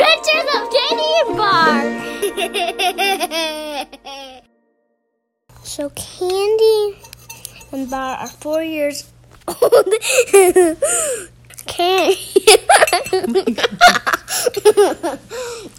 Adventures of Candy and Bar. so Candy and Bar are four years old. Candy.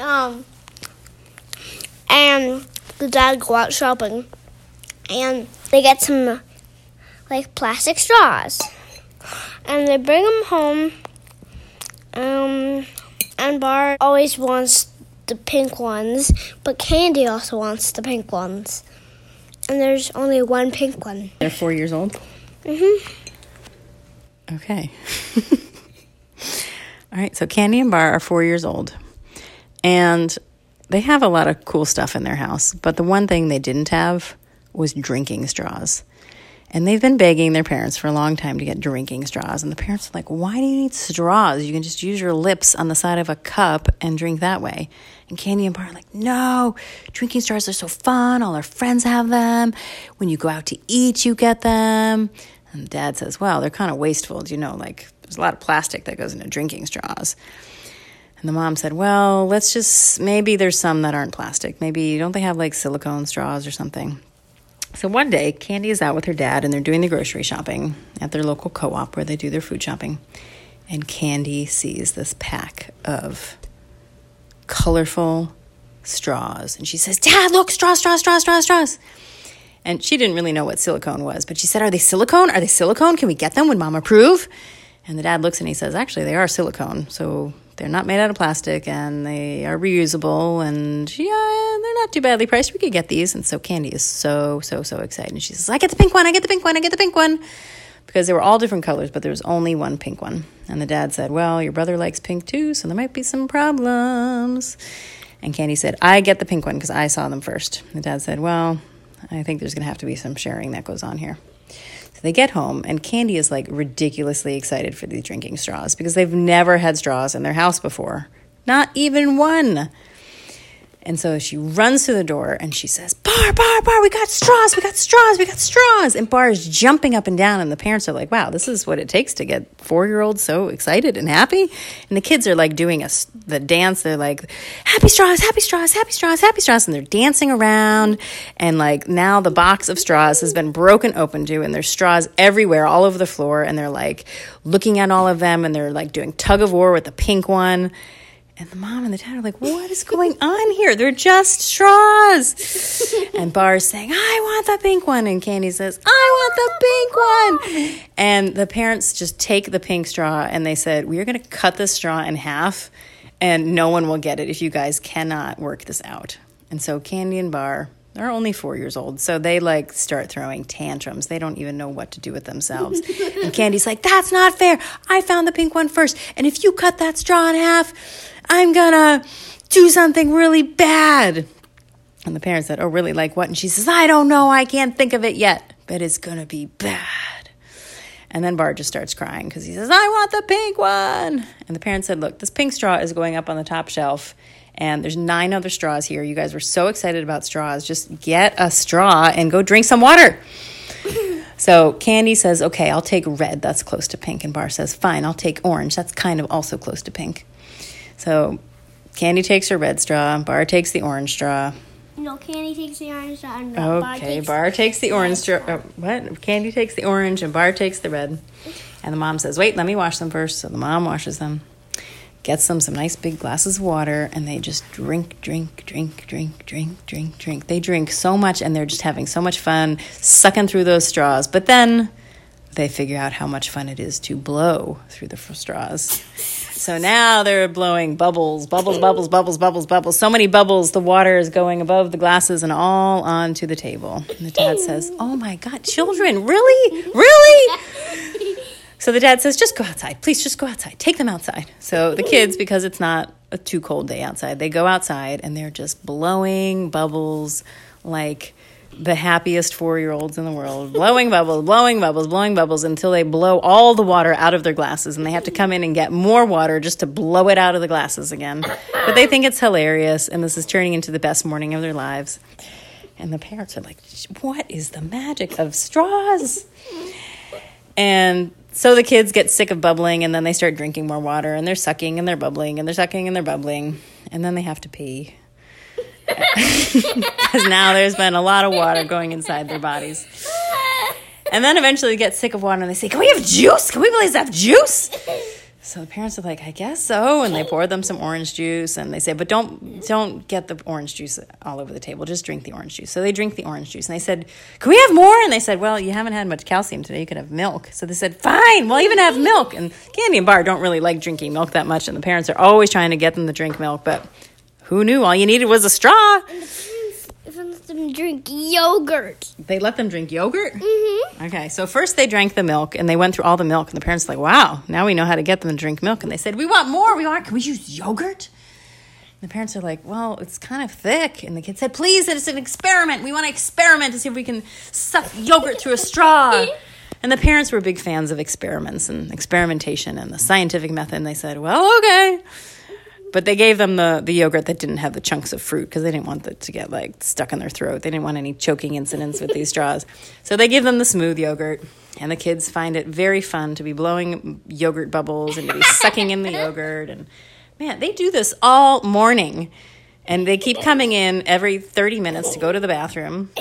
um, and the dad go out shopping, and they get some like plastic straws, and they bring them home. Um, and Bar always wants the pink ones, but Candy also wants the pink ones. And there's only one pink one. They're four years old. Mhm. Okay. All right. So Candy and Bar are four years old, and they have a lot of cool stuff in their house. But the one thing they didn't have was drinking straws. And they've been begging their parents for a long time to get drinking straws. And the parents are like, why do you need straws? You can just use your lips on the side of a cup and drink that way. And Candy and Bar are like, no, drinking straws are so fun. All our friends have them. When you go out to eat, you get them. And dad says, well, they're kind of wasteful. Do you know, like, there's a lot of plastic that goes into drinking straws. And the mom said, well, let's just, maybe there's some that aren't plastic. Maybe, don't they have like silicone straws or something? So one day, Candy is out with her dad and they're doing the grocery shopping at their local co op where they do their food shopping. And Candy sees this pack of colorful straws. And she says, Dad, look, straws, straws, straws, straws, straws. And she didn't really know what silicone was, but she said, Are they silicone? Are they silicone? Can we get them? Would mom approve? And the dad looks and he says, Actually, they are silicone. So they're not made out of plastic and they are reusable. And yeah, they're not too badly priced. We could get these. And so Candy is so, so, so excited. And she says, I get the pink one. I get the pink one. I get the pink one. Because they were all different colors, but there was only one pink one. And the dad said, Well, your brother likes pink too, so there might be some problems. And Candy said, I get the pink one because I saw them first. The dad said, Well, I think there's going to have to be some sharing that goes on here. They get home, and Candy is like ridiculously excited for these drinking straws because they've never had straws in their house before. Not even one. And so she runs to the door and she says, Bar, Bar, Bar, we got straws, we got straws, we got straws. And Bar is jumping up and down, and the parents are like, wow, this is what it takes to get four year olds so excited and happy. And the kids are like doing a, the dance. They're like, happy straws, happy straws, happy straws, happy straws. And they're dancing around. And like now the box of straws has been broken open to, and there's straws everywhere, all over the floor. And they're like looking at all of them, and they're like doing tug of war with the pink one. And the mom and the dad are like, what is going on here? They're just straws. and Bar's saying, I want the pink one. And Candy says, I want the pink one. And the parents just take the pink straw and they said, we are going to cut this straw in half and no one will get it if you guys cannot work this out. And so Candy and Bar are only four years old, so they like start throwing tantrums. They don't even know what to do with themselves. and Candy's like, That's not fair. I found the pink one first. And if you cut that straw in half, I'm gonna do something really bad. And the parents said, Oh, really? Like what? And she says, I don't know. I can't think of it yet, but it's gonna be bad. And then Bar just starts crying because he says, I want the pink one. And the parents said, Look, this pink straw is going up on the top shelf, and there's nine other straws here. You guys were so excited about straws. Just get a straw and go drink some water. So Candy says, Okay, I'll take red. That's close to pink. And Bar says, Fine, I'll take orange. That's kind of also close to pink. So Candy takes her red straw, Bar takes the orange straw. No, Candy takes the orange straw. And Bar Okay, takes Bar takes the orange straw. uh, what? Candy takes the orange and Bar takes the red. And the mom says, Wait, let me wash them first. So the mom washes them, gets them some nice big glasses of water, and they just drink, drink, drink, drink, drink, drink, drink. They drink so much and they're just having so much fun sucking through those straws. But then they figure out how much fun it is to blow through the f- straws. So now they're blowing bubbles, bubbles, bubbles, bubbles, bubbles, bubbles. So many bubbles, the water is going above the glasses and all onto the table. And the dad says, Oh my God, children, really? Really? So the dad says, Just go outside. Please just go outside. Take them outside. So the kids, because it's not a too cold day outside, they go outside and they're just blowing bubbles like the happiest four year olds in the world, blowing bubbles, blowing bubbles, blowing bubbles until they blow all the water out of their glasses and they have to come in and get more water just to blow it out of the glasses again. But they think it's hilarious and this is turning into the best morning of their lives. And the parents are like, What is the magic of straws? And so the kids get sick of bubbling and then they start drinking more water and they're sucking and they're bubbling and they're sucking and they're bubbling and then they have to pee. Because now there's been a lot of water going inside their bodies. And then eventually they get sick of water and they say, Can we have juice? Can we please have juice? So the parents are like, I guess so, and they pour them some orange juice, and they say, but don't don't get the orange juice all over the table. Just drink the orange juice. So they drink the orange juice, and they said, "Can we have more?" And they said, "Well, you haven't had much calcium today. You could have milk." So they said, "Fine, we'll even have milk." And Candy and Bar don't really like drinking milk that much, and the parents are always trying to get them to drink milk, but who knew? All you needed was a straw. And Even let them drink yogurt. They let them drink yogurt. Mm-hmm. Okay, so first they drank the milk and they went through all the milk, and the parents were like, "Wow, now we know how to get them to drink milk." And they said, "We want more. We want. Can we use yogurt?" And the parents are like, "Well, it's kind of thick." And the kid said, "Please, it's an experiment. We want to experiment to see if we can suck yogurt through a straw." And the parents were big fans of experiments and experimentation and the scientific method. And they said, "Well, okay." But they gave them the, the yogurt that didn't have the chunks of fruit because they didn't want it to get like stuck in their throat. They didn't want any choking incidents with these straws. So they give them the smooth yogurt, and the kids find it very fun to be blowing yogurt bubbles and to be sucking in the yogurt. And man, they do this all morning, and they keep coming in every 30 minutes to go to the bathroom.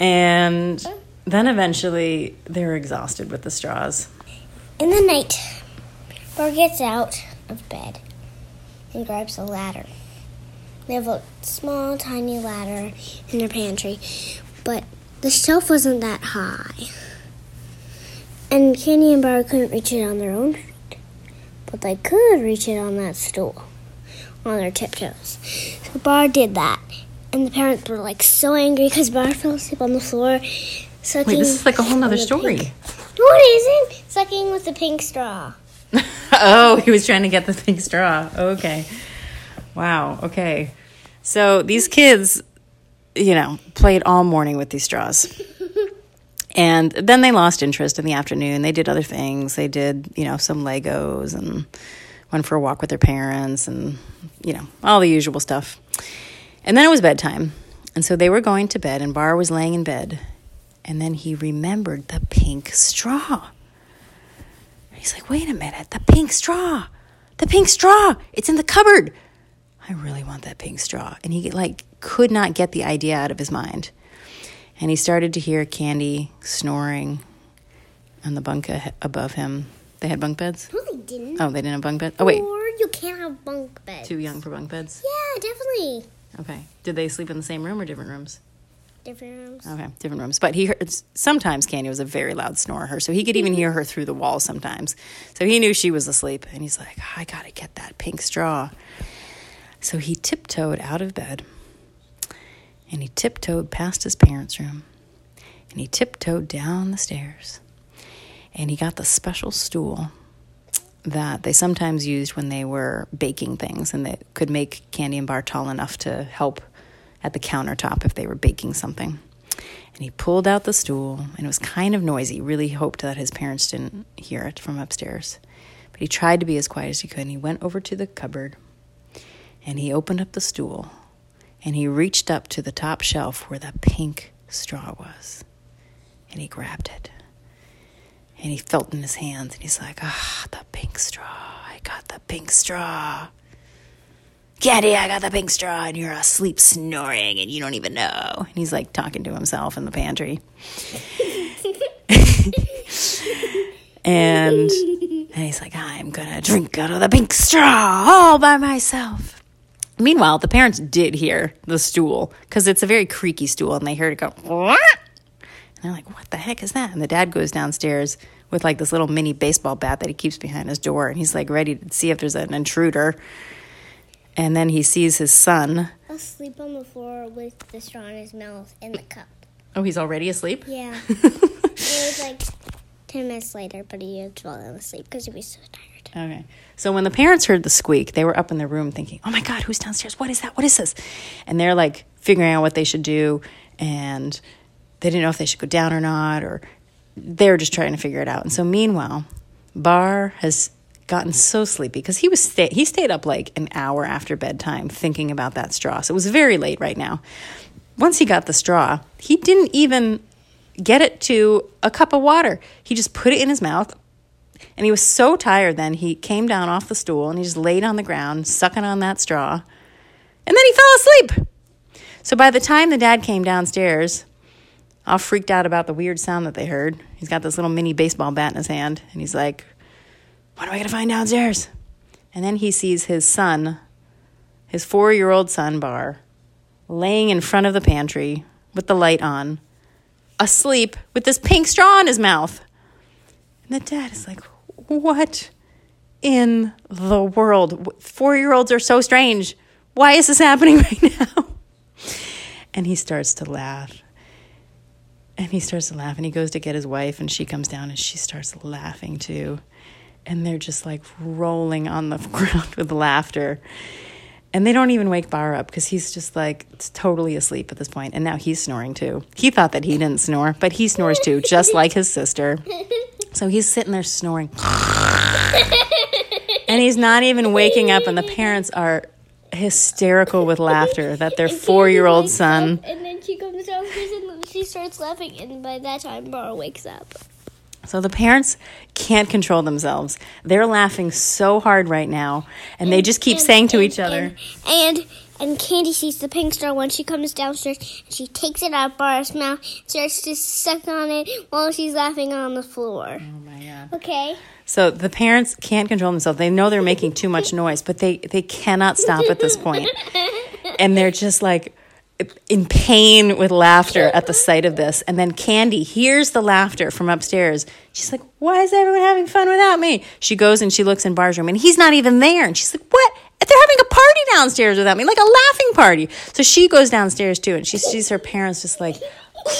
And then eventually they're exhausted with the straws. In the night, Bar gets out of bed and grabs a ladder. They have a small, tiny ladder in their pantry, but the shelf wasn't that high. And Candy and Bar couldn't reach it on their own feet, but they could reach it on that stool on their tiptoes. So Bar did that, and the parents were like so angry because Bar fell asleep on the floor. Sucking Wait, this is like a whole nother story. pink- No, it isn't. Sucking with the pink straw. oh, he was trying to get the pink straw. Okay. Wow. Okay. So these kids, you know, played all morning with these straws. And then they lost interest in the afternoon. They did other things. They did, you know, some Legos and went for a walk with their parents and, you know, all the usual stuff. And then it was bedtime. And so they were going to bed, and Bar was laying in bed. And then he remembered the pink straw. He's like, wait a minute, the pink straw. The pink straw. It's in the cupboard. I really want that pink straw. And he like could not get the idea out of his mind. And he started to hear Candy snoring on the bunk above him. They had bunk beds? No, they didn't. Oh, they didn't have bunk beds? Oh, wait. Or you can't have bunk beds. Too young for bunk beds? Yeah, definitely. Okay. Did they sleep in the same room or different rooms? Different rooms. Okay, different rooms. But he heard, sometimes Candy was a very loud snorer, so he could even mm-hmm. hear her through the wall sometimes. So he knew she was asleep, and he's like, I gotta get that pink straw. So he tiptoed out of bed, and he tiptoed past his parents' room, and he tiptoed down the stairs, and he got the special stool that they sometimes used when they were baking things and that could make Candy and Bar tall enough to help at the countertop if they were baking something. And he pulled out the stool, and it was kind of noisy. Really hoped that his parents didn't hear it from upstairs. But he tried to be as quiet as he could, and he went over to the cupboard and he opened up the stool and he reached up to the top shelf where the pink straw was. And he grabbed it. And he felt in his hands and he's like, ah, the pink straw. I got the pink straw. Candy, I got the pink straw, and you're asleep snoring, and you don't even know. And he's like talking to himself in the pantry. and, and he's like, I'm gonna drink out of the pink straw all by myself. Meanwhile, the parents did hear the stool because it's a very creaky stool, and they heard it go. "What?" And they're like, "What the heck is that?" And the dad goes downstairs with like this little mini baseball bat that he keeps behind his door, and he's like ready to see if there's an intruder. And then he sees his son. Asleep on the floor with the straw in his mouth in the cup. Oh, he's already asleep. Yeah. it was like 10 minutes later, but he had fallen asleep because he was so tired. Okay. So when the parents heard the squeak, they were up in their room thinking, "Oh my God, who's downstairs? What is that? What is this?" And they're like figuring out what they should do, and they didn't know if they should go down or not, or they were just trying to figure it out. And so meanwhile, Bar has gotten so sleepy because he was he stayed up like an hour after bedtime thinking about that straw. So it was very late right now. Once he got the straw, he didn't even get it to a cup of water. He just put it in his mouth. And he was so tired then, he came down off the stool and he just laid on the ground, sucking on that straw. And then he fell asleep. So by the time the dad came downstairs, all freaked out about the weird sound that they heard, he's got this little mini baseball bat in his hand. And he's like, What am I going to find downstairs? And then he sees his son, his four year old son, Bar, laying in front of the pantry with the light on, asleep with this pink straw in his mouth. And the dad is like, What in the world? Four year olds are so strange. Why is this happening right now? And he starts to laugh. And he starts to laugh and he goes to get his wife and she comes down and she starts laughing too. And they're just like rolling on the ground with laughter. And they don't even wake Bar up because he's just like totally asleep at this point. And now he's snoring too. He thought that he didn't snore, but he snores too, just like his sister. So he's sitting there snoring. and he's not even waking up, and the parents are hysterical with laughter that their four year old son. And then she comes downstairs and she starts laughing, and by that time, Bar wakes up. So the parents can't control themselves. They're laughing so hard right now, and they just keep And- saying to and- each other, And, and and Candy sees the pink star when she comes downstairs. And she takes it out of Bar's mouth, starts to suck on it while she's laughing on the floor. Oh my God. Okay. So the parents can't control themselves. They know they're making too much noise, but they, they cannot stop at this point. And they're just like in pain with laughter at the sight of this. And then Candy hears the laughter from upstairs. She's like, Why is everyone having fun without me? She goes and she looks in Bar's room and he's not even there. And she's like, What? They're having a party downstairs without me, like a laughing party. So she goes downstairs too and she sees her parents just like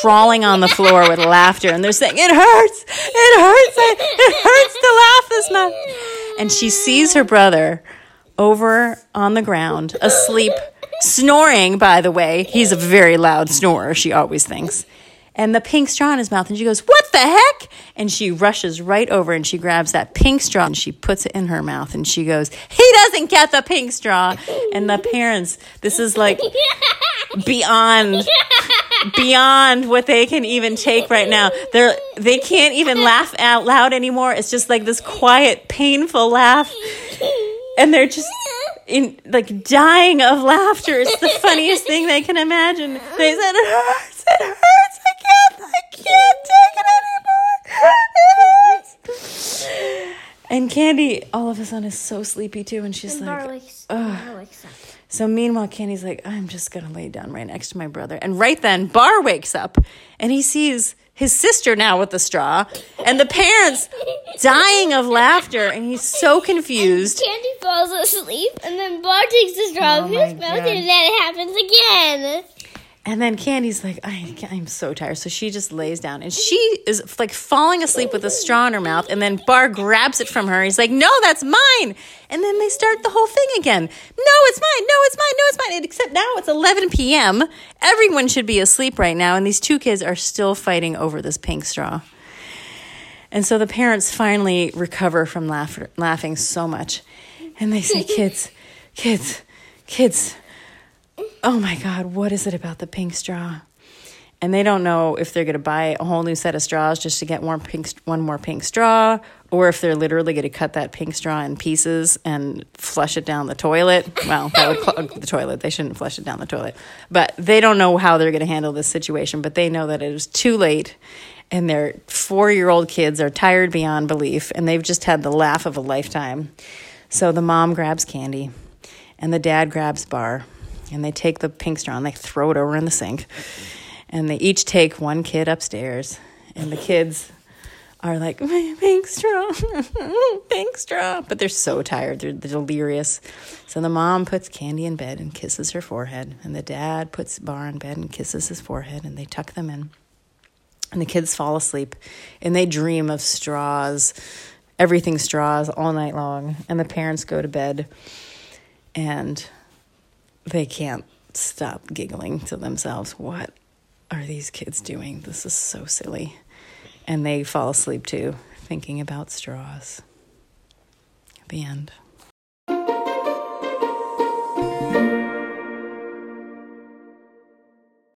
crawling on the floor with laughter and they're saying it hurts it hurts it hurts to laugh this much and she sees her brother over on the ground asleep snoring by the way he's a very loud snorer she always thinks and the pink straw in his mouth and she goes what the heck and she rushes right over and she grabs that pink straw and she puts it in her mouth and she goes he doesn't get the pink straw and the parents this is like beyond beyond what they can even take right now. They're they can't even laugh out loud anymore. It's just like this quiet, painful laugh. And they're just in like dying of laughter. It's the funniest thing they can imagine. They said it hurts, it hurts, I can't I can't take it anymore. It hurts. And Candy all of a sudden is so sleepy too, and she's And like, Bar so meanwhile, Candy's like, I'm just gonna lay down right next to my brother. And right then, Bar wakes up and he sees his sister now with the straw and the parents dying of laughter, and he's so confused. And Candy falls asleep, and then Bar takes the straw Oh out of his mouth, God. and then it happens again. And then Candy's like, I, I'm so tired. So she just lays down and she is like falling asleep with a straw in her mouth. And then Bar grabs it from her. He's like, No, that's mine. And then they start the whole thing again. No, it's mine. No, it's mine. No, it's mine. Except now it's 11 p.m. Everyone should be asleep right now. And these two kids are still fighting over this pink straw. And so the parents finally recover from laugh- laughing so much. And they say, Kids, kids, kids, oh my God, what is it about the pink straw? And they don't know if they're going to buy a whole new set of straws just to get one pink, one more pink straw, or if they're literally going to cut that pink straw in pieces and flush it down the toilet. Well, that would clog the toilet. They shouldn't flush it down the toilet. But they don't know how they're going to handle this situation. But they know that it is too late, and their four-year-old kids are tired beyond belief, and they've just had the laugh of a lifetime. So the mom grabs candy, and the dad grabs bar, and they take the pink straw and they throw it over in the sink. And they each take one kid upstairs and the kids are like pink straw pink straw. But they're so tired. They're, they're delirious. So the mom puts candy in bed and kisses her forehead and the dad puts bar in bed and kisses his forehead and they tuck them in. And the kids fall asleep and they dream of straws everything straws all night long. And the parents go to bed and they can't stop giggling to themselves. What are these kids doing? This is so silly. And they fall asleep too, thinking about straws. The end.